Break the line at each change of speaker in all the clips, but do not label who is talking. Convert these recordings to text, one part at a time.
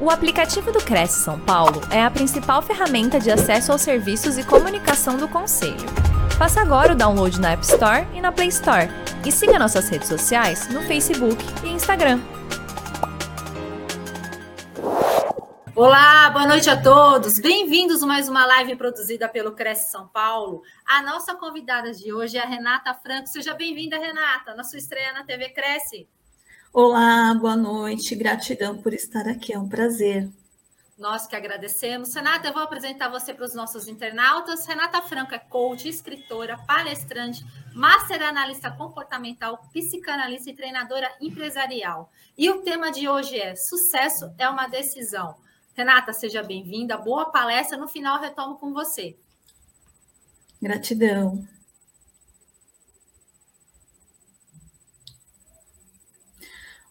O aplicativo do Cresce São Paulo é a principal ferramenta de acesso aos serviços e comunicação do Conselho. Faça agora o download na App Store e na Play Store. E siga nossas redes sociais no Facebook e Instagram.
Olá, boa noite a todos. Bem-vindos a mais uma live produzida pelo Cresce São Paulo. A nossa convidada de hoje é a Renata Franco. Seja bem-vinda, Renata, na sua estreia na TV Cresce.
Olá, boa noite, gratidão por estar aqui, é um prazer.
Nós que agradecemos. Renata, eu vou apresentar você para os nossos internautas. Renata Franco é coach, escritora, palestrante, master analista comportamental, psicanalista e treinadora empresarial. E o tema de hoje é Sucesso é uma decisão. Renata, seja bem-vinda, boa palestra. No final, retomo com você.
Gratidão.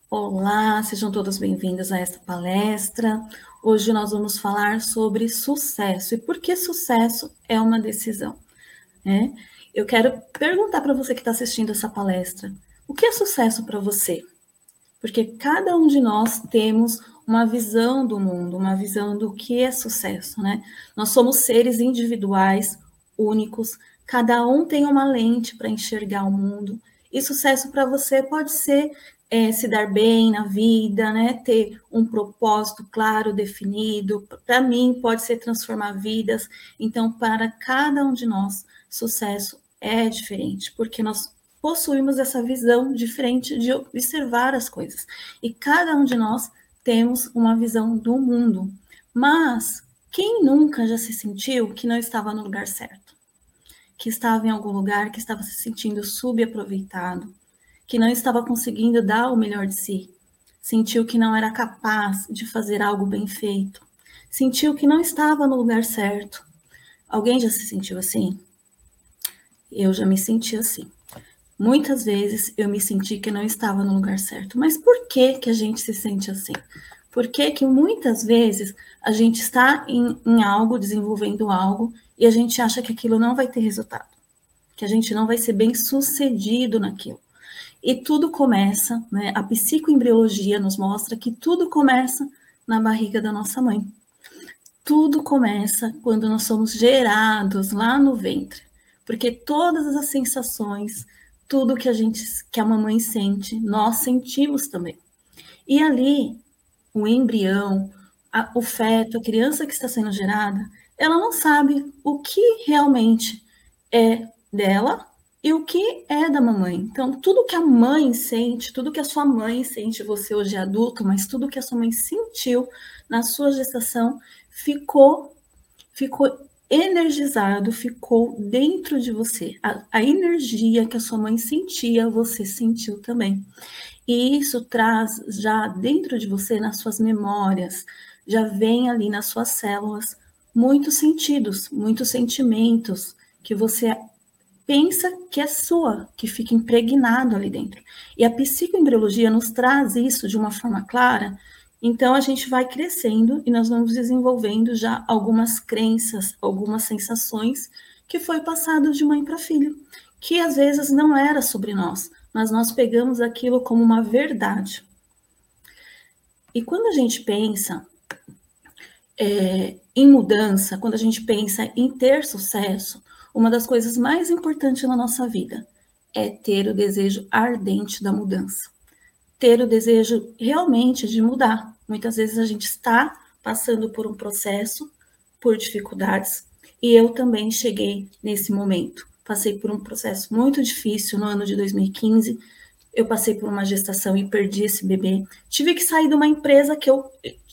Olá, sejam todos bem-vindos a esta palestra. Hoje nós vamos falar sobre sucesso e por que sucesso é uma decisão. Né? Eu quero perguntar para você que está assistindo essa palestra: o que é sucesso para você? Porque cada um de nós temos uma visão do mundo, uma visão do que é sucesso, né? Nós somos seres individuais, únicos, cada um tem uma lente para enxergar o mundo. E sucesso para você pode ser é, se dar bem na vida, né? Ter um propósito claro, definido. Para mim, pode ser transformar vidas. Então, para cada um de nós, sucesso é diferente, porque nós possuímos essa visão diferente de observar as coisas. E cada um de nós temos uma visão do mundo. Mas quem nunca já se sentiu que não estava no lugar certo? Que estava em algum lugar, que estava se sentindo subaproveitado, que não estava conseguindo dar o melhor de si, sentiu que não era capaz de fazer algo bem feito, sentiu que não estava no lugar certo. Alguém já se sentiu assim? Eu já me senti assim. Muitas vezes eu me senti que não estava no lugar certo. Mas por que que a gente se sente assim? Por que que muitas vezes a gente está em, em algo, desenvolvendo algo, e a gente acha que aquilo não vai ter resultado? Que a gente não vai ser bem sucedido naquilo. E tudo começa, né? A psicoembriologia nos mostra que tudo começa na barriga da nossa mãe. Tudo começa quando nós somos gerados lá no ventre, porque todas as sensações, tudo que a gente, que a mamãe sente, nós sentimos também. E ali, o embrião, a, o feto, a criança que está sendo gerada, ela não sabe o que realmente é dela e o que é da mamãe. Então, tudo que a mãe sente, tudo que a sua mãe sente, você hoje é adulto, mas tudo que a sua mãe sentiu na sua gestação ficou ficou energizado, ficou dentro de você. A, a energia que a sua mãe sentia, você sentiu também. E isso traz já dentro de você, nas suas memórias, já vem ali nas suas células muitos sentidos, muitos sentimentos que você pensa que é sua, que fica impregnado ali dentro. E a psicoembriologia nos traz isso de uma forma clara. Então a gente vai crescendo e nós vamos desenvolvendo já algumas crenças, algumas sensações que foi passado de mãe para filho, que às vezes não era sobre nós, mas nós pegamos aquilo como uma verdade. E quando a gente pensa é, em mudança, quando a gente pensa em ter sucesso, uma das coisas mais importantes na nossa vida é ter o desejo ardente da mudança. Ter o desejo realmente de mudar. Muitas vezes a gente está passando por um processo, por dificuldades, e eu também cheguei nesse momento. Passei por um processo muito difícil no ano de 2015. Eu passei por uma gestação e perdi esse bebê. Tive que sair de uma empresa que eu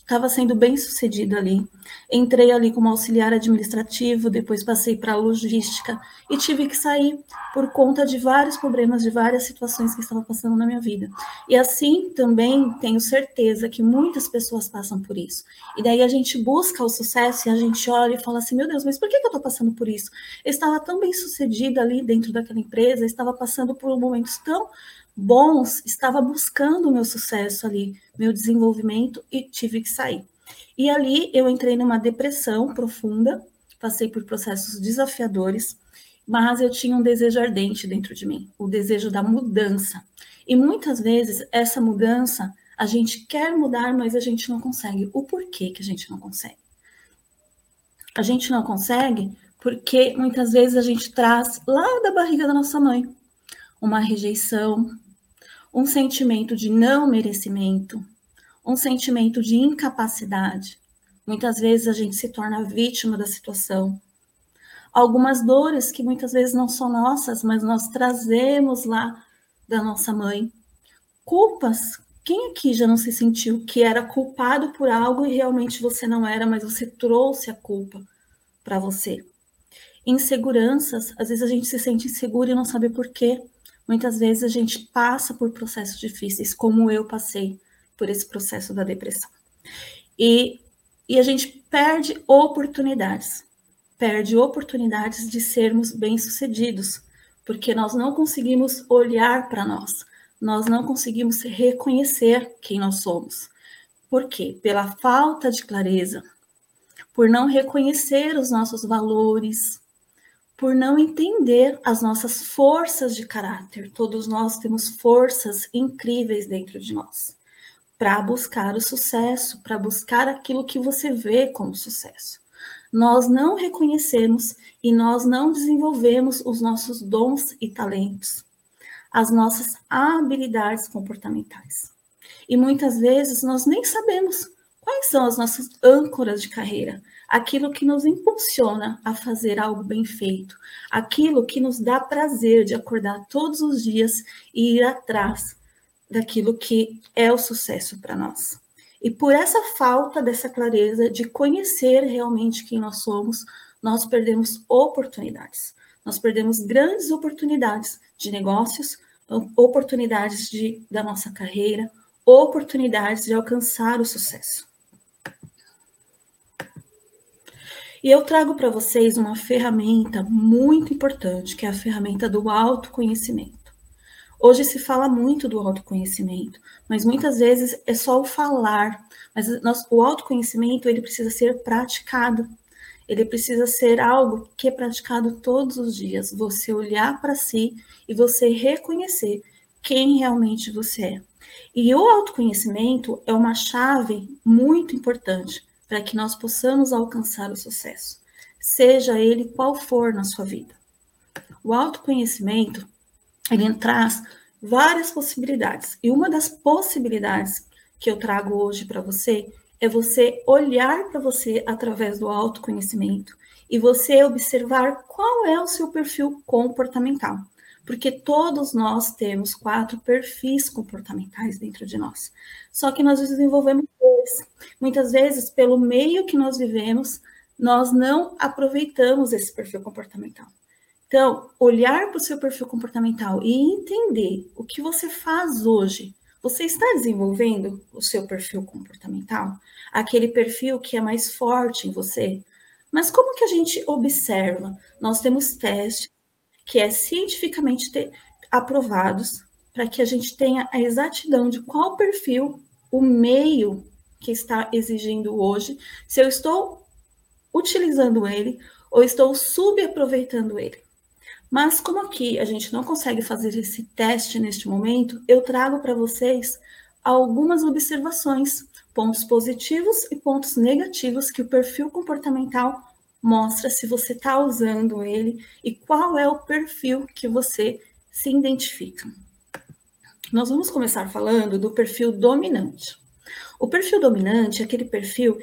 estava sendo bem sucedida ali. Entrei ali como auxiliar administrativo, depois passei para logística e tive que sair por conta de vários problemas, de várias situações que estavam passando na minha vida. E assim também tenho certeza que muitas pessoas passam por isso. E daí a gente busca o sucesso e a gente olha e fala assim: meu Deus, mas por que, que eu estou passando por isso? Eu estava tão bem sucedida ali dentro daquela empresa, estava passando por momentos tão bons, estava buscando o meu sucesso ali, meu desenvolvimento e tive que sair. E ali eu entrei numa depressão profunda, passei por processos desafiadores, mas eu tinha um desejo ardente dentro de mim, o desejo da mudança. E muitas vezes essa mudança A gente quer mudar, mas a gente não consegue. O porquê que a gente não consegue? A gente não consegue porque muitas vezes a gente traz lá da barriga da nossa mãe uma rejeição, um sentimento de não merecimento, um sentimento de incapacidade. Muitas vezes a gente se torna vítima da situação. Algumas dores que muitas vezes não são nossas, mas nós trazemos lá da nossa mãe. Culpas. Quem aqui já não se sentiu que era culpado por algo e realmente você não era, mas você trouxe a culpa para você? Inseguranças. Às vezes a gente se sente inseguro e não sabe por quê. Muitas vezes a gente passa por processos difíceis, como eu passei por esse processo da depressão. E, e a gente perde oportunidades, perde oportunidades de sermos bem-sucedidos, porque nós não conseguimos olhar para nós, nós não conseguimos reconhecer quem nós somos. Por quê? Pela falta de clareza, por não reconhecer os nossos valores, por não entender as nossas forças de caráter. Todos nós temos forças incríveis dentro de nós para buscar o sucesso, para buscar aquilo que você vê como sucesso. Nós não reconhecemos e nós não desenvolvemos os nossos dons e talentos, as nossas habilidades comportamentais. E muitas vezes nós nem sabemos quais são as nossas âncoras de carreira, aquilo que nos impulsiona a fazer algo bem feito, aquilo que nos dá prazer de acordar todos os dias e ir atrás daquilo que é o sucesso para nós. E por essa falta dessa clareza de conhecer realmente quem nós somos, nós perdemos oportunidades. Nós perdemos grandes oportunidades de negócios, oportunidades de, da nossa carreira, oportunidades de alcançar o sucesso. E eu trago para vocês uma ferramenta muito importante, que é a ferramenta do autoconhecimento. Hoje se fala muito do autoconhecimento, mas muitas vezes é só o falar. Mas nós, o autoconhecimento ele precisa ser praticado. Ele precisa ser algo que é praticado todos os dias. Você olhar para si e você reconhecer quem realmente você é. E o autoconhecimento é uma chave muito importante para que nós possamos alcançar o sucesso, seja ele qual for na sua vida. O autoconhecimento, ele traz várias possibilidades, e uma das possibilidades que eu trago hoje para você é você olhar para você através do autoconhecimento e você observar qual é o seu perfil comportamental porque todos nós temos quatro perfis comportamentais dentro de nós. Só que nós desenvolvemos dois. Muitas vezes, pelo meio que nós vivemos, nós não aproveitamos esse perfil comportamental. Então, olhar para o seu perfil comportamental e entender o que você faz hoje. Você está desenvolvendo o seu perfil comportamental? Aquele perfil que é mais forte em você? Mas como que a gente observa? Nós temos testes que é cientificamente ter, aprovados para que a gente tenha a exatidão de qual perfil o meio que está exigindo hoje, se eu estou utilizando ele ou estou subaproveitando ele. Mas como aqui a gente não consegue fazer esse teste neste momento, eu trago para vocês algumas observações, pontos positivos e pontos negativos que o perfil comportamental mostra se você está usando ele e qual é o perfil que você se identifica. Nós vamos começar falando do perfil dominante. O perfil dominante é aquele perfil,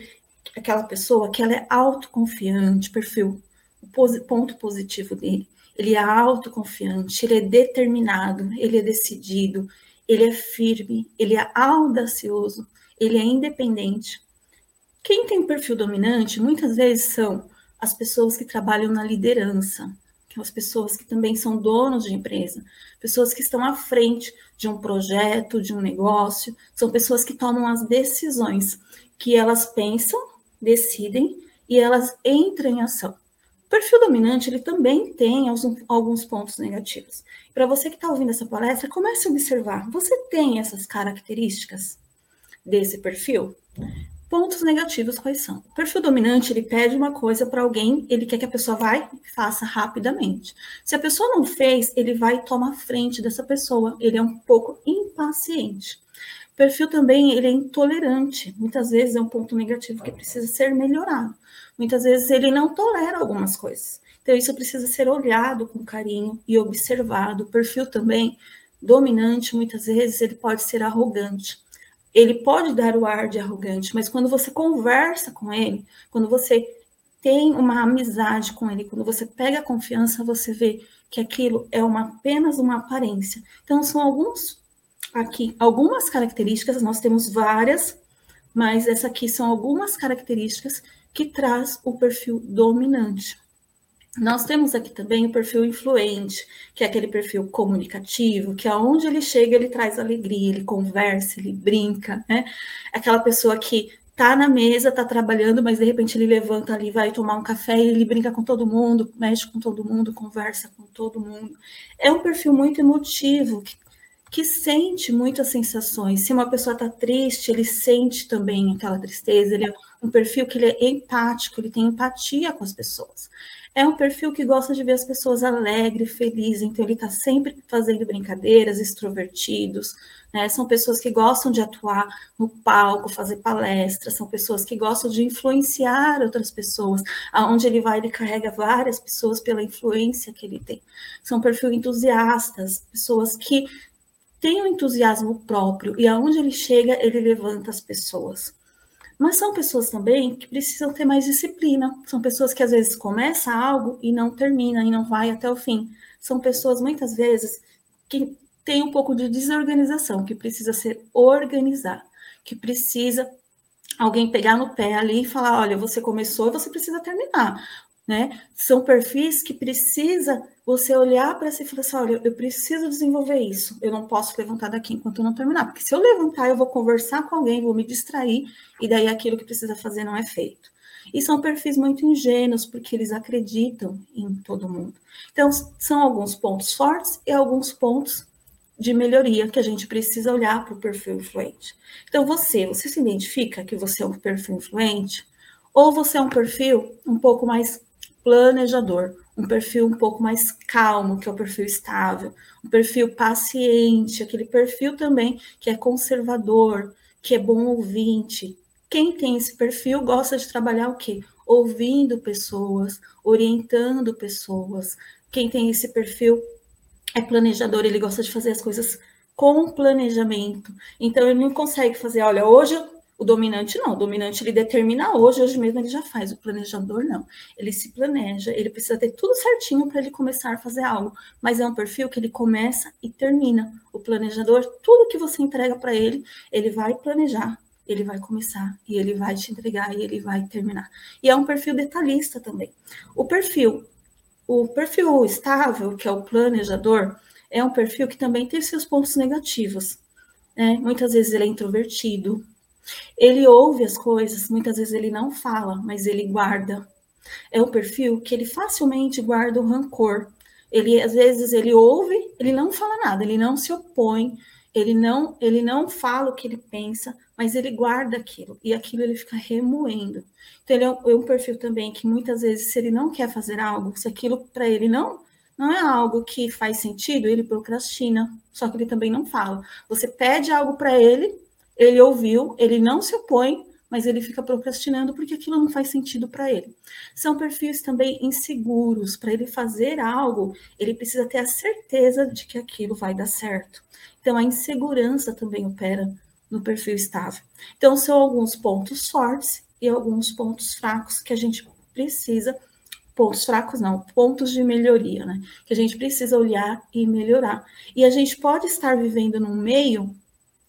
aquela pessoa que ela é autoconfiante, perfil, o ponto positivo dele. Ele é autoconfiante, ele é determinado, ele é decidido, ele é firme, ele é audacioso, ele é independente. Quem tem perfil dominante muitas vezes são as pessoas que trabalham na liderança, as pessoas que também são donos de empresa, pessoas que estão à frente de um projeto, de um negócio, são pessoas que tomam as decisões, que elas pensam, decidem e elas entram em ação. O perfil dominante, ele também tem alguns pontos negativos. Para você que está ouvindo essa palestra, comece a observar, você tem essas características desse perfil? Pontos negativos quais são? O perfil dominante, ele pede uma coisa para alguém, ele quer que a pessoa vai e faça rapidamente. Se a pessoa não fez, ele vai tomar frente dessa pessoa, ele é um pouco impaciente. O perfil também ele é intolerante. Muitas vezes é um ponto negativo que precisa ser melhorado. Muitas vezes ele não tolera algumas coisas. Então isso precisa ser olhado com carinho e observado. O perfil também dominante, muitas vezes ele pode ser arrogante. Ele pode dar o ar de arrogante, mas quando você conversa com ele, quando você tem uma amizade com ele, quando você pega a confiança, você vê que aquilo é uma, apenas uma aparência. Então, são alguns aqui, algumas características, nós temos várias, mas essa aqui são algumas características que traz o perfil dominante. Nós temos aqui também o perfil influente, que é aquele perfil comunicativo, que aonde ele chega ele traz alegria, ele conversa, ele brinca, né? Aquela pessoa que tá na mesa, tá trabalhando, mas de repente ele levanta ali, vai tomar um café e ele brinca com todo mundo, mexe com todo mundo, conversa com todo mundo. É um perfil muito emotivo, que, que sente muitas sensações. Se uma pessoa tá triste, ele sente também aquela tristeza, ele é um perfil que ele é empático, ele tem empatia com as pessoas. É um perfil que gosta de ver as pessoas alegres, felizes, então ele está sempre fazendo brincadeiras, extrovertidos, né? São pessoas que gostam de atuar no palco, fazer palestras, são pessoas que gostam de influenciar outras pessoas. Aonde ele vai, ele carrega várias pessoas pela influência que ele tem. São perfil entusiastas, pessoas que têm um entusiasmo próprio e aonde ele chega, ele levanta as pessoas. Mas são pessoas também que precisam ter mais disciplina. São pessoas que às vezes começa algo e não termina e não vai até o fim. São pessoas muitas vezes que têm um pouco de desorganização, que precisa ser organizar, que precisa alguém pegar no pé ali e falar, olha, você começou você precisa terminar né? São perfis que precisa você olhar para si e falar assim, olha, eu preciso desenvolver isso, eu não posso levantar daqui enquanto eu não terminar, porque se eu levantar, eu vou conversar com alguém, vou me distrair, e daí aquilo que precisa fazer não é feito. E são perfis muito ingênuos, porque eles acreditam em todo mundo. Então, são alguns pontos fortes e alguns pontos de melhoria que a gente precisa olhar para o perfil influente. Então, você, você se identifica que você é um perfil influente? Ou você é um perfil um pouco mais planejador, um perfil um pouco mais calmo, que é o perfil estável, um perfil paciente, aquele perfil também que é conservador, que é bom ouvinte. Quem tem esse perfil gosta de trabalhar o quê? Ouvindo pessoas, orientando pessoas. Quem tem esse perfil é planejador, ele gosta de fazer as coisas com planejamento. Então ele não consegue fazer, olha, hoje o dominante não, o dominante ele determina hoje, hoje mesmo ele já faz, o planejador não. Ele se planeja, ele precisa ter tudo certinho para ele começar a fazer algo, mas é um perfil que ele começa e termina. O planejador, tudo que você entrega para ele, ele vai planejar, ele vai começar e ele vai te entregar e ele vai terminar. E é um perfil detalhista também. O perfil, o perfil estável, que é o planejador, é um perfil que também tem seus pontos negativos. Né? Muitas vezes ele é introvertido, ele ouve as coisas, muitas vezes ele não fala, mas ele guarda. É um perfil que ele facilmente guarda o rancor. Ele às vezes ele ouve, ele não fala nada, ele não se opõe, ele não, ele não fala o que ele pensa, mas ele guarda aquilo e aquilo ele fica remoendo. Então ele é um, é um perfil também que muitas vezes se ele não quer fazer algo, se aquilo para ele não não é algo que faz sentido, ele procrastina, só que ele também não fala. Você pede algo para ele, ele ouviu, ele não se opõe, mas ele fica procrastinando porque aquilo não faz sentido para ele. São perfis também inseguros. Para ele fazer algo, ele precisa ter a certeza de que aquilo vai dar certo. Então, a insegurança também opera no perfil estável. Então, são alguns pontos fortes e alguns pontos fracos que a gente precisa pontos fracos não, pontos de melhoria, né? Que a gente precisa olhar e melhorar. E a gente pode estar vivendo num meio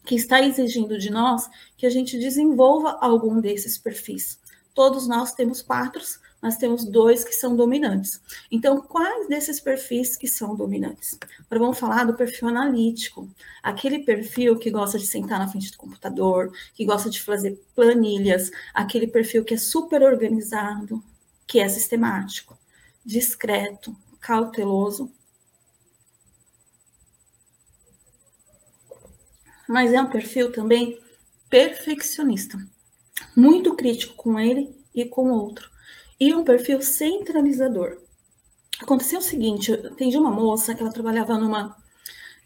que está exigindo de nós que a gente desenvolva algum desses perfis. Todos nós temos quatro, mas temos dois que são dominantes. Então, quais desses perfis que são dominantes? Agora vamos falar do perfil analítico. Aquele perfil que gosta de sentar na frente do computador, que gosta de fazer planilhas, aquele perfil que é super organizado, que é sistemático, discreto, cauteloso mas é um perfil também perfeccionista, muito crítico com ele e com o outro, e um perfil centralizador. Aconteceu o seguinte, eu atendi uma moça que ela trabalhava numa,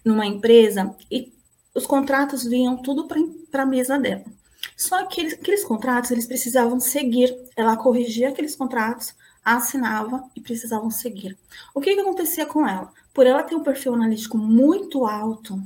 numa empresa e os contratos vinham tudo para a mesa dela. Só que aqueles, contratos, eles precisavam seguir. Ela corrigia aqueles contratos, assinava e precisavam seguir. O que, que acontecia com ela? Por ela ter um perfil analítico muito alto,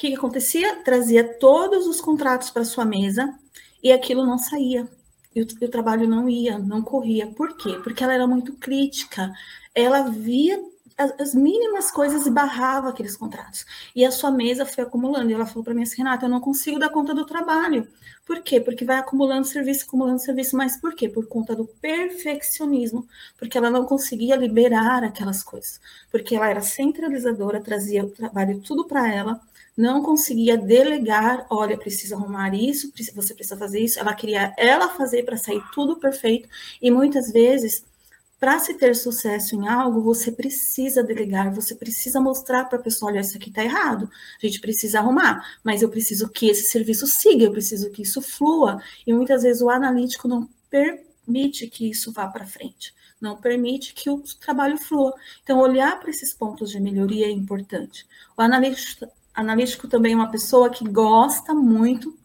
que, que acontecia? Trazia todos os contratos para sua mesa e aquilo não saía. E o, e o trabalho não ia, não corria. Por quê? Porque ela era muito crítica. Ela via as, as, mínimas coisas e barrava aqueles contratos. E a sua mesa foi acumulando. E ela falou para mim assim, Renata, eu não consigo dar conta do trabalho. Por quê? Porque vai acumulando serviço, acumulando serviço. Mas por quê? Por conta do perfeccionismo. Porque ela não conseguia liberar aquelas coisas. Porque ela era centralizadora, trazia o trabalho tudo para ela. Não conseguia delegar, olha, precisa arrumar isso, você precisa fazer isso. Ela queria ela fazer para sair tudo perfeito. E muitas vezes para se ter sucesso em algo, você precisa delegar, você precisa mostrar para a pessoa: olha, isso aqui está errado, a gente precisa arrumar, mas eu preciso que esse serviço siga, eu preciso que isso flua. E muitas vezes o analítico não permite que isso vá para frente, não permite que o trabalho flua. Então, olhar para esses pontos de melhoria é importante. O analítico, analítico também é uma pessoa que gosta muito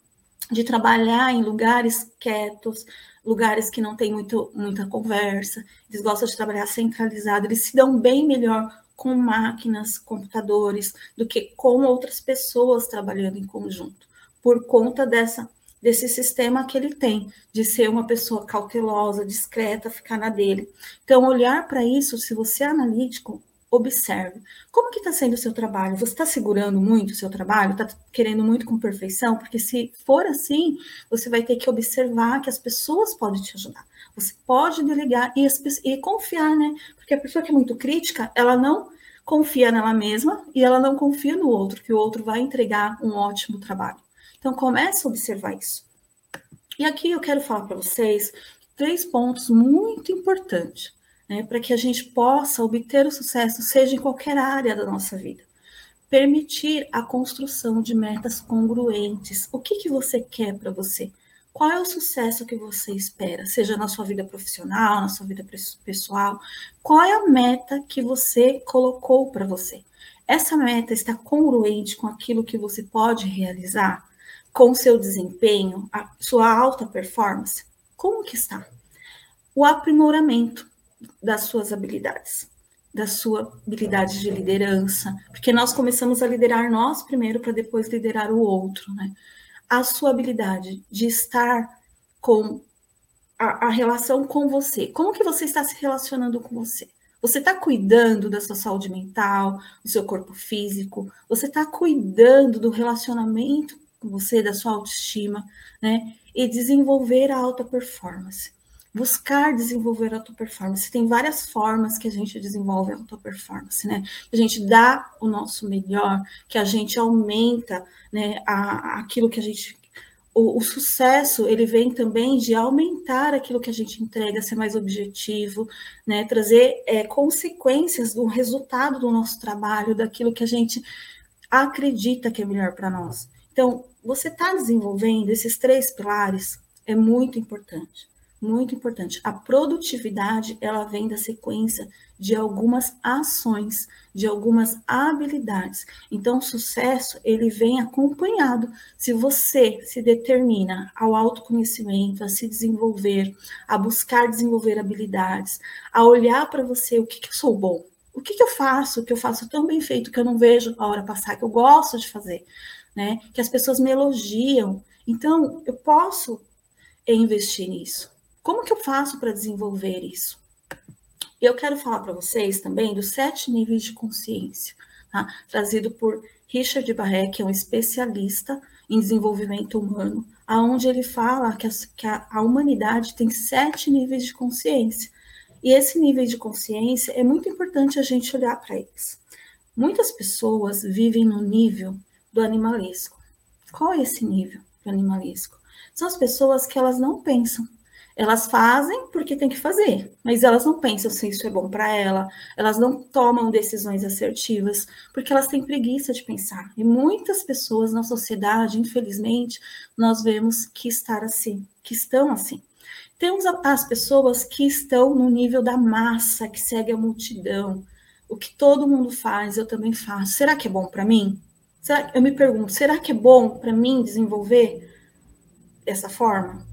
de trabalhar em lugares quietos, lugares que não tem muito, muita conversa, eles gostam de trabalhar centralizado, eles se dão bem melhor com máquinas, computadores, do que com outras pessoas trabalhando em conjunto, por conta dessa desse sistema que ele tem, de ser uma pessoa cautelosa, discreta, ficar na dele. Então, olhar para isso, se você é analítico, observe. Como que está sendo o seu trabalho? Você está segurando muito o seu trabalho? Está querendo muito com perfeição? Porque se for assim, você vai ter que observar que as pessoas podem te ajudar. Você pode delegar e, e confiar, né? Porque a pessoa que é muito crítica, ela não confia nela mesma e ela não confia no outro, que o outro vai entregar um ótimo trabalho. Então, comece a observar isso. E aqui eu quero falar para vocês três pontos muito importantes né, para que a gente possa obter o sucesso, seja em qualquer área da nossa vida. Permitir a construção de metas congruentes. O que, que você quer para você? Qual é o sucesso que você espera, seja na sua vida profissional, na sua vida pessoal? Qual é a meta que você colocou para você? Essa meta está congruente com aquilo que você pode realizar, com seu desempenho, a sua alta performance? Como que está? O aprimoramento das suas habilidades, da sua habilidade de liderança, porque nós começamos a liderar nós primeiro para depois liderar o outro, né? A sua habilidade de estar com a, a relação com você. Como que você está se relacionando com você? Você está cuidando da sua saúde mental, do seu corpo físico? Você está cuidando do relacionamento com você, da sua autoestima, né? E desenvolver a alta performance buscar desenvolver a auto performance. Tem várias formas que a gente desenvolve a auto performance, né? A gente dá o nosso melhor, que a gente aumenta, né, a, aquilo que a gente o, o, sucesso ele vem também de aumentar aquilo que a gente entrega, ser mais objetivo, né? trazer é, consequências do resultado do nosso trabalho, daquilo que a gente acredita que é melhor para nós. Então, você está desenvolvendo esses três pilares é muito importante muito importante. A produtividade, ela vem da sequência de algumas ações, de algumas habilidades. Então, o sucesso, ele vem acompanhado. Se você se determina ao autoconhecimento, a se desenvolver, a buscar desenvolver habilidades, a olhar para você, o que, que eu sou bom? O que, que eu faço, que eu faço tão bem feito, que eu não vejo a hora passar, que eu gosto de fazer, né? Que as pessoas me elogiam. Então, eu posso investir nisso. Como que eu faço para desenvolver isso? Eu quero falar para vocês também dos sete níveis de consciência, tá? trazido por Richard Barré, que é um especialista em desenvolvimento humano, aonde ele fala que a, que a humanidade tem sete níveis de consciência. E esse nível de consciência é muito importante a gente olhar para eles. Muitas pessoas vivem no nível do animalesco. Qual é esse nível do animalesco? São as pessoas que elas não pensam, elas fazem porque tem que fazer, mas elas não pensam se isso é bom para ela, elas não tomam decisões assertivas, porque elas têm preguiça de pensar. E muitas pessoas na sociedade, infelizmente, nós vemos que estar assim, que estão assim. Temos as pessoas que estão no nível da massa, que segue a multidão. O que todo mundo faz, eu também faço. Será que é bom para mim? Será, eu me pergunto, será que é bom para mim desenvolver dessa forma?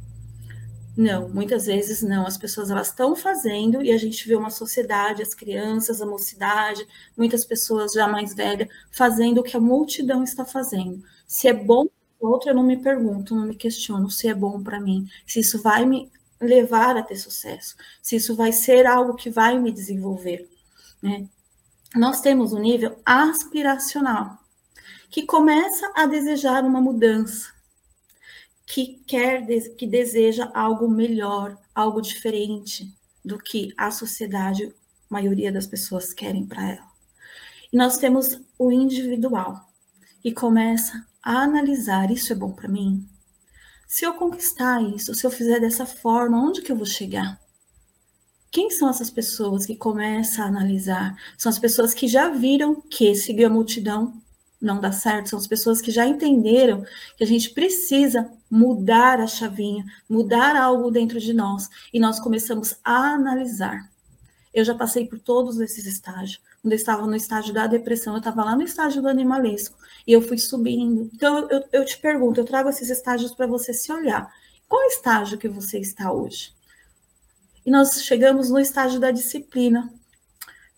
Não, muitas vezes não. As pessoas elas estão fazendo e a gente vê uma sociedade, as crianças, a mocidade, muitas pessoas já mais velhas fazendo o que a multidão está fazendo. Se é bom outro, eu não me pergunto, não me questiono se é bom para mim, se isso vai me levar a ter sucesso, se isso vai ser algo que vai me desenvolver. Né? Nós temos um nível aspiracional que começa a desejar uma mudança, que quer, que deseja algo melhor, algo diferente do que a sociedade, a maioria das pessoas querem para ela. E nós temos o individual, que começa a analisar: isso é bom para mim? Se eu conquistar isso, se eu fizer dessa forma, onde que eu vou chegar? Quem são essas pessoas que começam a analisar? São as pessoas que já viram que seguir a multidão não dá certo, são as pessoas que já entenderam que a gente precisa mudar a chavinha, mudar algo dentro de nós, e nós começamos a analisar. Eu já passei por todos esses estágios. Quando eu estava no estágio da depressão, eu estava lá no estágio do animalesco, e eu fui subindo. Então, eu, eu te pergunto, eu trago esses estágios para você se olhar. Qual estágio que você está hoje? E nós chegamos no estágio da disciplina,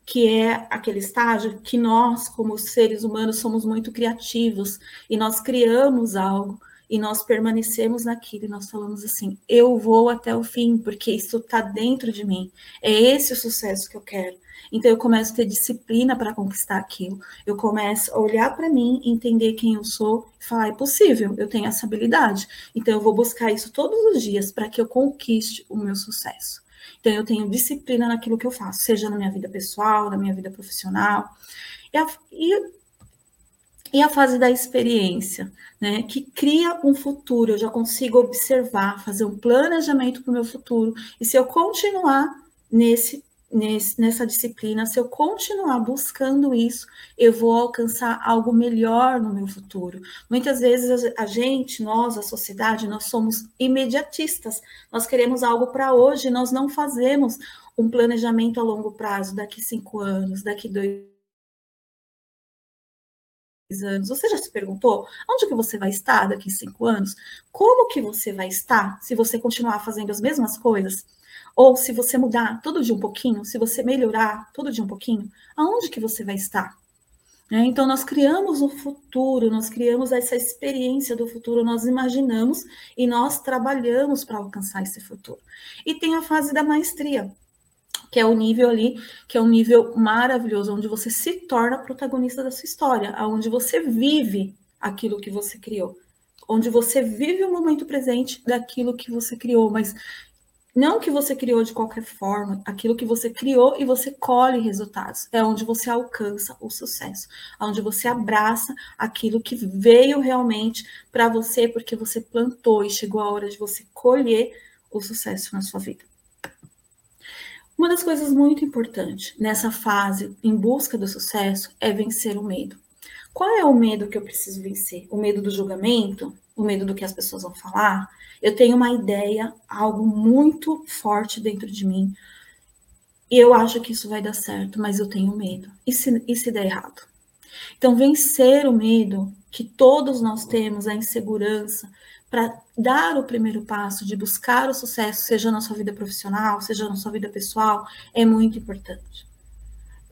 que é aquele estágio que nós, como seres humanos, somos muito criativos e nós criamos algo e nós permanecemos naquilo e nós falamos assim: eu vou até o fim, porque isso está dentro de mim. É esse o sucesso que eu quero. Então eu começo a ter disciplina para conquistar aquilo. Eu começo a olhar para mim, entender quem eu sou e falar: é possível, eu tenho essa habilidade. Então eu vou buscar isso todos os dias para que eu conquiste o meu sucesso. Então, eu tenho disciplina naquilo que eu faço, seja na minha vida pessoal, na minha vida profissional. E a, e, e a fase da experiência, né? Que cria um futuro, eu já consigo observar, fazer um planejamento para o meu futuro. E se eu continuar nesse nesse, nessa disciplina, se eu continuar buscando isso, eu vou alcançar algo melhor no meu futuro. Muitas vezes a gente, nós, a sociedade, nós somos imediatistas. Nós queremos algo para hoje, nós não fazemos um planejamento a longo prazo, daqui cinco anos, daqui dois anos. Você já se perguntou onde que você vai estar daqui cinco anos? Como que você vai estar se você continuar fazendo as mesmas coisas? Ou se você mudar tudo de um pouquinho, se você melhorar tudo de um pouquinho, aonde que você vai estar? É, então, nós criamos o futuro, nós criamos essa experiência do futuro, nós imaginamos e nós trabalhamos para alcançar esse futuro. E tem a fase da maestria, que é o nível ali, que é um nível maravilhoso, onde você se torna protagonista da sua história, onde você vive aquilo que você criou, onde você vive o momento presente daquilo que você criou, mas não que você criou de qualquer forma, aquilo que você criou e você colhe resultados. É onde você alcança o sucesso, onde você abraça aquilo que veio realmente para você, porque você plantou e chegou a hora de você colher o sucesso na sua vida. Uma das coisas muito importantes nessa fase em busca do sucesso é vencer o medo. Qual é o medo que eu preciso vencer? O medo do julgamento? O medo do que as pessoas vão falar? Eu tenho uma ideia, algo muito forte dentro de mim. E eu acho que isso vai dar certo, mas eu tenho medo. E se, e se der errado? Então, vencer o medo que todos nós temos, a insegurança, para dar o primeiro passo de buscar o sucesso, seja na sua vida profissional, seja na sua vida pessoal, é muito importante.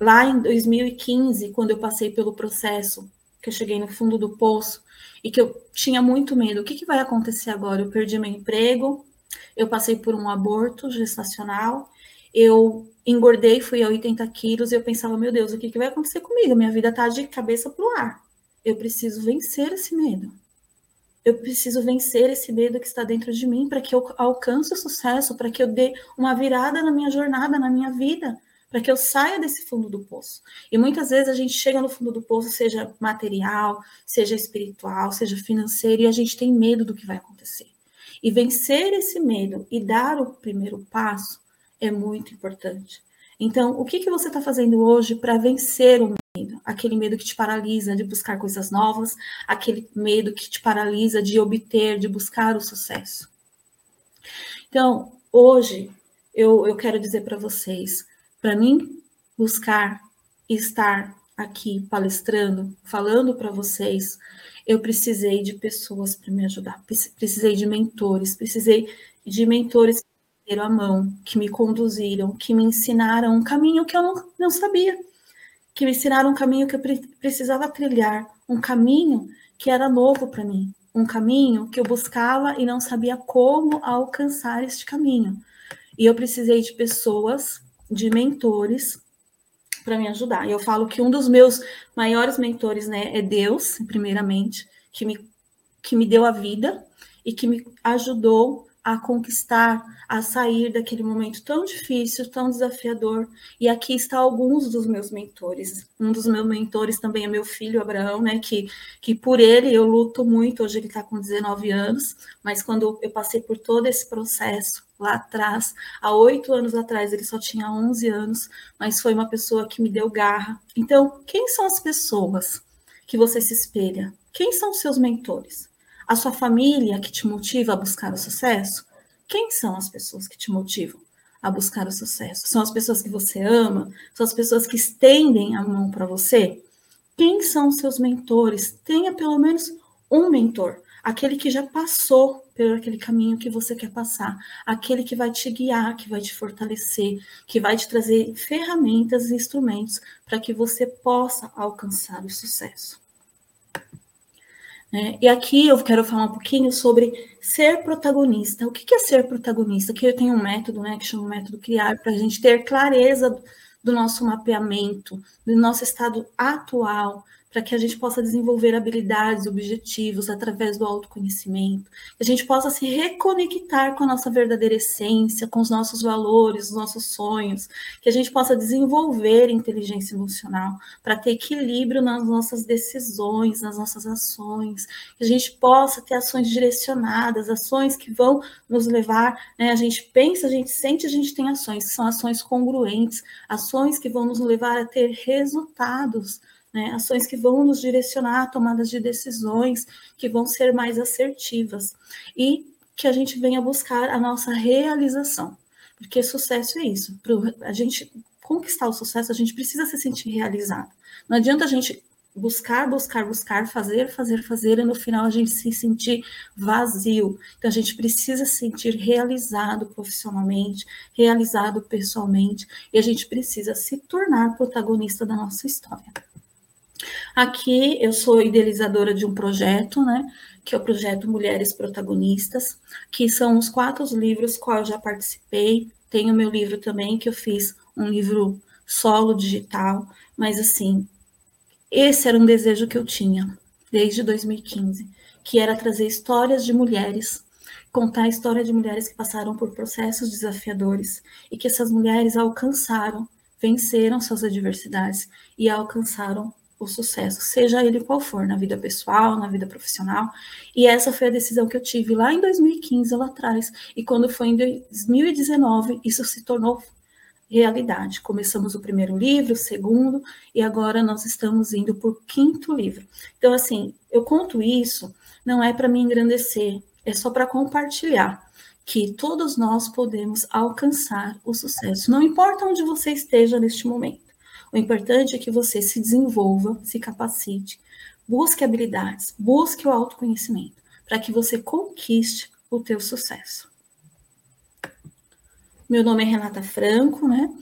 Lá em 2015, quando eu passei pelo processo, que eu cheguei no fundo do poço, e que eu tinha muito medo. O que, que vai acontecer agora? Eu perdi meu emprego, eu passei por um aborto gestacional, eu engordei, fui a 80 quilos, e eu pensava, meu Deus, o que, que vai acontecer comigo? Minha vida está de cabeça para o ar. Eu preciso vencer esse medo. Eu preciso vencer esse medo que está dentro de mim para que eu alcance o sucesso, para que eu dê uma virada na minha jornada, na minha vida, para que eu saia desse fundo do poço. E muitas vezes a gente chega no fundo do poço, seja material, seja espiritual, seja financeiro, e a gente tem medo do que vai acontecer. E vencer esse medo e dar o primeiro passo é muito importante. Então, o que, que você está fazendo hoje para vencer o medo? Aquele medo que te paralisa de buscar coisas novas, aquele medo que te paralisa de obter, de buscar o sucesso. Então, hoje, eu, eu quero dizer para vocês: para mim, buscar estar aqui palestrando, falando para vocês, eu precisei de pessoas para me ajudar, precisei de mentores, precisei de mentores que me a mão, que me conduziram, que me ensinaram um caminho que eu não, não sabia, que me ensinaram um caminho que eu precisava trilhar, um caminho que era novo para mim, um caminho que eu buscava e não sabia como alcançar este caminho. E eu precisei de pessoas, de mentores, para me ajudar. Eu falo que um dos meus maiores mentores, né, é Deus, primeiramente, que me, que me deu a vida e que me ajudou a conquistar, a sair daquele momento tão difícil, tão desafiador. E aqui está alguns dos meus mentores. Um dos meus mentores também é meu filho Abraão, né? Que, que por ele eu luto muito. Hoje ele está com 19 anos, mas quando eu passei por todo esse processo lá atrás, há oito anos atrás, ele só tinha 11 anos, mas foi uma pessoa que me deu garra. Então, quem são as pessoas que você se espelha? Quem são os seus mentores? A sua família que te motiva a buscar o sucesso? Quem são as pessoas que te motivam a buscar o sucesso? São as pessoas que você ama? São as pessoas que estendem a mão para você? Quem são os seus mentores? Tenha pelo menos um mentor, aquele que já passou por aquele caminho que você quer passar, aquele que vai te guiar, que vai te fortalecer, que vai te trazer ferramentas e instrumentos para que você possa alcançar o sucesso. Né? E aqui eu quero falar um pouquinho sobre ser protagonista. O que é ser protagonista? Aqui eu tenho um método, né, que chama o método criar, para a gente ter clareza do nosso mapeamento, do nosso estado atual, para que a gente possa desenvolver habilidades, objetivos através do autoconhecimento, que a gente possa se reconectar com a nossa verdadeira essência, com os nossos valores, os nossos sonhos, que a gente possa desenvolver inteligência emocional para ter equilíbrio nas nossas decisões, nas nossas ações, que a gente possa ter ações direcionadas, ações que vão nos levar, né, a gente pensa, a gente sente, a gente tem ações, que são ações congruentes, ações que vão nos levar a ter resultados né? Ações que vão nos direcionar a tomadas de decisões que vão ser mais assertivas e que a gente venha buscar a nossa realização, porque sucesso é isso. Para a gente conquistar o sucesso, a gente precisa se sentir realizado. Não adianta a gente buscar, buscar, buscar, fazer, fazer, fazer, e no final a gente se sentir vazio. Então a gente precisa se sentir realizado profissionalmente, realizado pessoalmente, e a gente precisa se tornar protagonista da nossa história. Aqui eu sou idealizadora de um projeto, né? Que é o projeto Mulheres Protagonistas, que são os quatro livros qual eu já participei. Tem o meu livro também, que eu fiz um livro solo digital, mas assim, esse era um desejo que eu tinha desde 2015, que era trazer histórias de mulheres, contar a história de mulheres que passaram por processos desafiadores e que essas mulheres alcançaram, venceram suas adversidades e alcançaram o sucesso, seja ele qual for, na vida pessoal, na vida profissional. E essa foi a decisão que eu tive lá em 2015, lá atrás. E quando foi em 2019, isso se tornou realidade. Começamos o primeiro livro, o segundo, e agora nós estamos indo por quinto livro. Então, assim, eu conto isso, não é para me engrandecer, é só para compartilhar que todos nós podemos alcançar o sucesso. Não importa onde você esteja neste momento. O importante é que você se desenvolva, se capacite, busque habilidades, busque o autoconhecimento, para que você conquiste o teu sucesso. Meu nome é Renata Franco, né?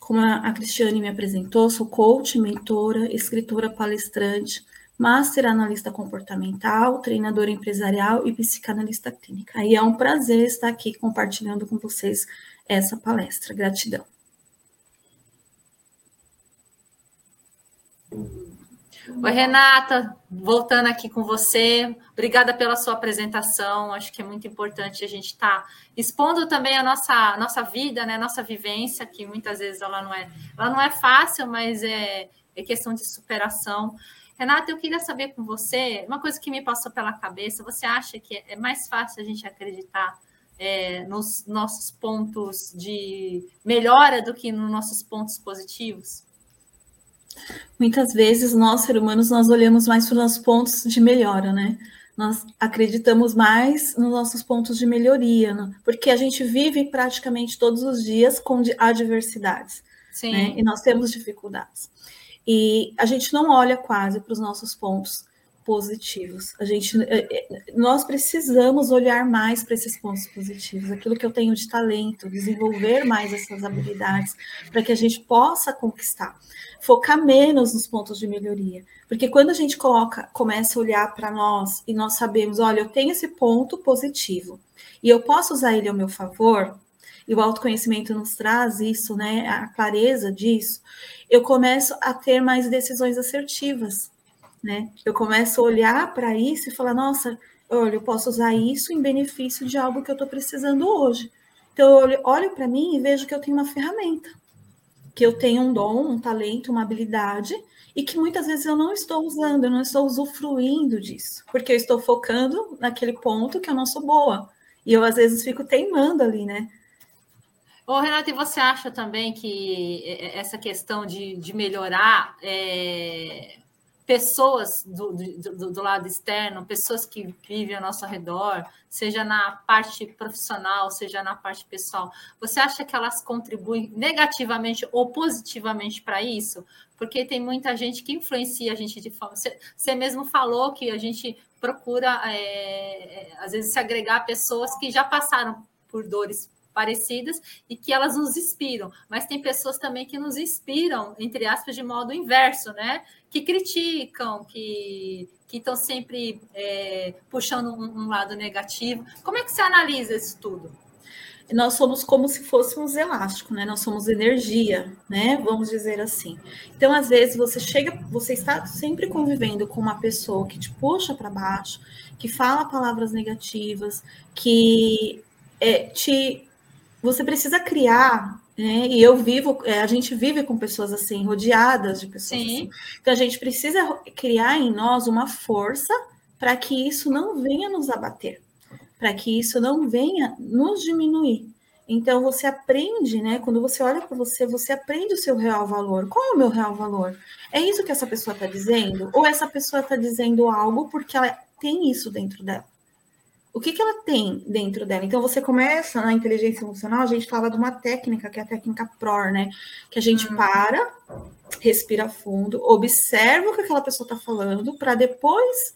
Como a Cristiane me apresentou, sou coach, mentora, escritora palestrante, master analista comportamental, treinadora empresarial e psicanalista clínica. E é um prazer estar aqui compartilhando com vocês essa palestra. Gratidão.
Oi, Renata, voltando aqui com você. Obrigada pela sua apresentação. Acho que é muito importante a gente estar tá expondo também a nossa, nossa vida, né? Nossa vivência, que muitas vezes ela não é, ela não é fácil, mas é, é questão de superação. Renata, eu queria saber com você uma coisa que me passou pela cabeça. Você acha que é mais fácil a gente acreditar é, nos nossos pontos de melhora do que nos nossos pontos positivos?
Muitas vezes nós, seres humanos, nós olhamos mais para os nossos pontos de melhora, né? Nós acreditamos mais nos nossos pontos de melhoria, né? porque a gente vive praticamente todos os dias com adversidades, Sim. Né? E nós temos dificuldades. E a gente não olha quase para os nossos pontos positivos. A gente, é, é, nós precisamos olhar mais para esses pontos positivos, aquilo que eu tenho de talento, desenvolver mais essas habilidades para que a gente possa conquistar, focar menos nos pontos de melhoria, porque quando a gente coloca, começa a olhar para nós e nós sabemos, olha, eu tenho esse ponto positivo e eu posso usar ele ao meu favor. E o autoconhecimento nos traz isso, né? A clareza disso. Eu começo a ter mais decisões assertivas né? Eu começo a olhar para isso e falar, nossa, olha, eu posso usar isso em benefício de algo que eu estou precisando hoje. Então, eu olho, olho para mim e vejo que eu tenho uma ferramenta, que eu tenho um dom, um talento, uma habilidade, e que muitas vezes eu não estou usando, eu não estou usufruindo disso, porque eu estou focando naquele ponto que eu não sou boa. E eu, às vezes, fico teimando ali, né?
Ô, Renata, e você acha também que essa questão de, de melhorar é, pessoas do, do, do, lado externo, pessoas que vivem ao nosso redor, seja na parte profissional, seja na parte pessoal, você acha que elas contribuem negativamente ou positivamente para isso? Porque tem muita gente que influencia a gente de forma. Você, você mesmo falou que a gente procura, é, às vezes, se agregar pessoas que já passaram por dores parecidas e que elas nos inspiram, mas tem pessoas também que nos inspiram, entre aspas, de modo inverso, né? Que criticam, que que estão sempre é, puxando um, um lado negativo. Como é que você analisa isso tudo?
nós somos como se fôssemos elástico, né? Nós somos energia, né? Vamos dizer assim. Então, às vezes você chega, você está sempre convivendo com uma pessoa que te puxa para baixo, que fala palavras negativas, que é, te você precisa criar, né? E eu vivo, é, a gente vive com pessoas assim, rodeadas de pessoas Sim. assim. Então a gente precisa criar em nós uma força para que isso não venha nos abater, para que isso não venha nos diminuir. Então você aprende, né? Quando você olha para você, você aprende o seu real valor. Qual é o meu real valor? É isso que essa pessoa está dizendo? Ou essa pessoa está dizendo algo porque ela tem isso dentro dela? O que, que ela tem dentro dela. Então, você começa na inteligência emocional, a gente fala de uma técnica, que é a técnica PROR, né? Que a gente uhum. para, respira fundo, observa o que aquela pessoa está falando, para depois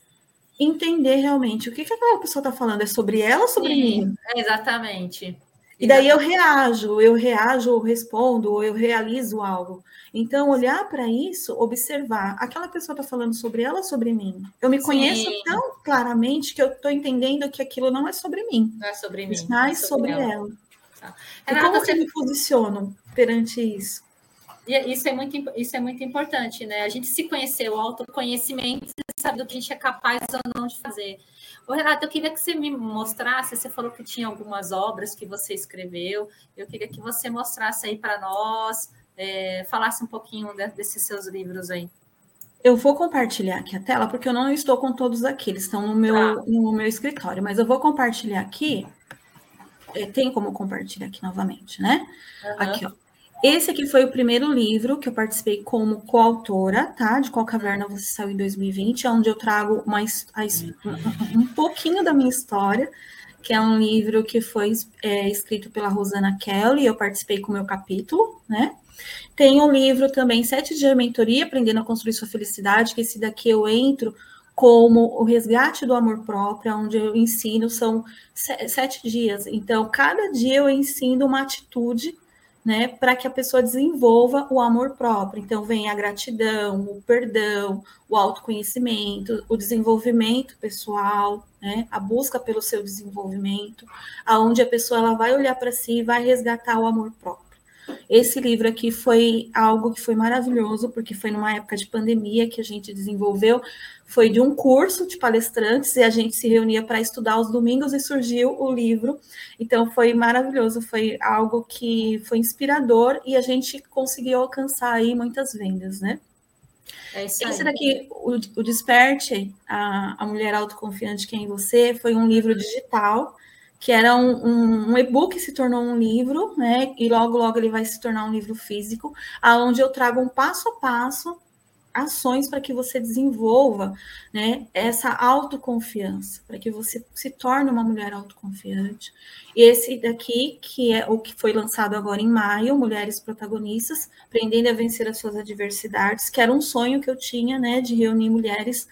entender realmente o que, que aquela pessoa está falando. É sobre ela ou sobre Sim, mim?
Exatamente.
E daí eu reajo, eu reajo, ou respondo, ou eu realizo algo. Então, olhar para isso, observar, aquela pessoa está falando sobre ela ou sobre mim? Eu me Sim. conheço tão claramente que eu estou entendendo que aquilo não é sobre mim.
Não é sobre mim.
Mas é sobre, sobre ela. ela. Tá. E como você... eu me posiciono perante isso?
E é, isso é, muito, isso é muito importante, né? A gente se conhecer, o autoconhecimento, sabe do que a gente é capaz ou não de fazer. Ô, Renato, eu queria que você me mostrasse, você falou que tinha algumas obras que você escreveu, eu queria que você mostrasse aí para nós, é, falasse um pouquinho de, desses seus livros aí.
Eu vou compartilhar aqui a tela, porque eu não estou com todos aqui, eles estão no meu, tá. no meu escritório, mas eu vou compartilhar aqui. É, tem como compartilhar aqui novamente, né? Uhum. Aqui, ó. Esse aqui foi o primeiro livro que eu participei como coautora, tá? De Qual Caverna Você Saiu em 2020, onde eu trago uma, a, um pouquinho da minha história, que é um livro que foi é, escrito pela Rosana Kelly, eu participei com o meu capítulo, né? Tem um livro também, Sete Dias de Mentoria, Aprendendo a Construir Sua Felicidade, que esse daqui eu entro como o resgate do amor próprio, onde eu ensino, são sete dias. Então, cada dia eu ensino uma atitude né, para que a pessoa desenvolva o amor próprio. Então, vem a gratidão, o perdão, o autoconhecimento, o desenvolvimento pessoal, né, a busca pelo seu desenvolvimento, aonde a pessoa ela vai olhar para si e vai resgatar o amor próprio. Esse livro aqui foi algo que foi maravilhoso, porque foi numa época de pandemia que a gente desenvolveu, foi de um curso de palestrantes e a gente se reunia para estudar aos domingos e surgiu o livro. Então foi maravilhoso, foi algo que foi inspirador e a gente conseguiu alcançar aí muitas vendas, né? É Esse daqui, o, o Desperte, a, a Mulher Autoconfiante que é em Você, foi um livro digital que era um, um, um e-book se tornou um livro, né? E logo, logo ele vai se tornar um livro físico, aonde eu trago um passo a passo ações para que você desenvolva né, essa autoconfiança, para que você se torne uma mulher autoconfiante. E esse daqui, que é o que foi lançado agora em maio, Mulheres Protagonistas, Aprendendo a Vencer as Suas Adversidades, que era um sonho que eu tinha, né, de reunir mulheres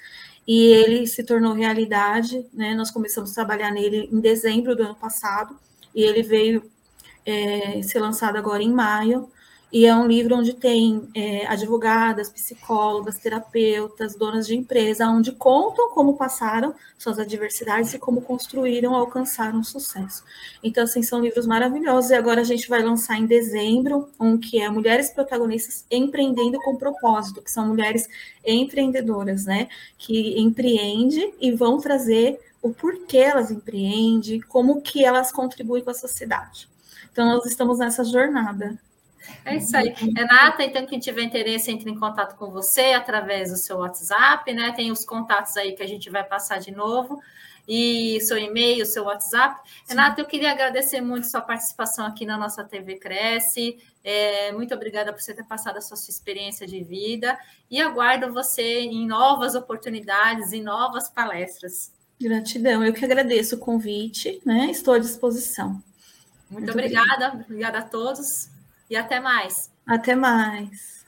e ele se tornou realidade, né? Nós começamos a trabalhar nele em dezembro do ano passado e ele veio é, ser lançado agora em maio. E é um livro onde tem é, advogadas, psicólogas, terapeutas, donas de empresa, onde contam como passaram suas adversidades e como construíram, alcançaram sucesso. Então, assim, são livros maravilhosos. E agora a gente vai lançar em dezembro um que é Mulheres Protagonistas Empreendendo com Propósito, que são mulheres empreendedoras, né? Que empreendem e vão trazer o porquê elas empreendem, como que elas contribuem com a sociedade. Então, nós estamos nessa jornada.
É isso aí. Renata, então, quem tiver interesse, entre em contato com você através do seu WhatsApp, né? Tem os contatos aí que a gente vai passar de novo. E seu e-mail, seu WhatsApp. Sim. Renata, eu queria agradecer muito sua participação aqui na nossa TV Cresce. É, muito obrigada por você ter passado a sua, sua experiência de vida. E aguardo você em novas oportunidades, em novas palestras.
Gratidão, eu que agradeço o convite, né? Estou à disposição.
Muito, Muito obrigada, obrigada, obrigada a todos e até mais.
Até mais.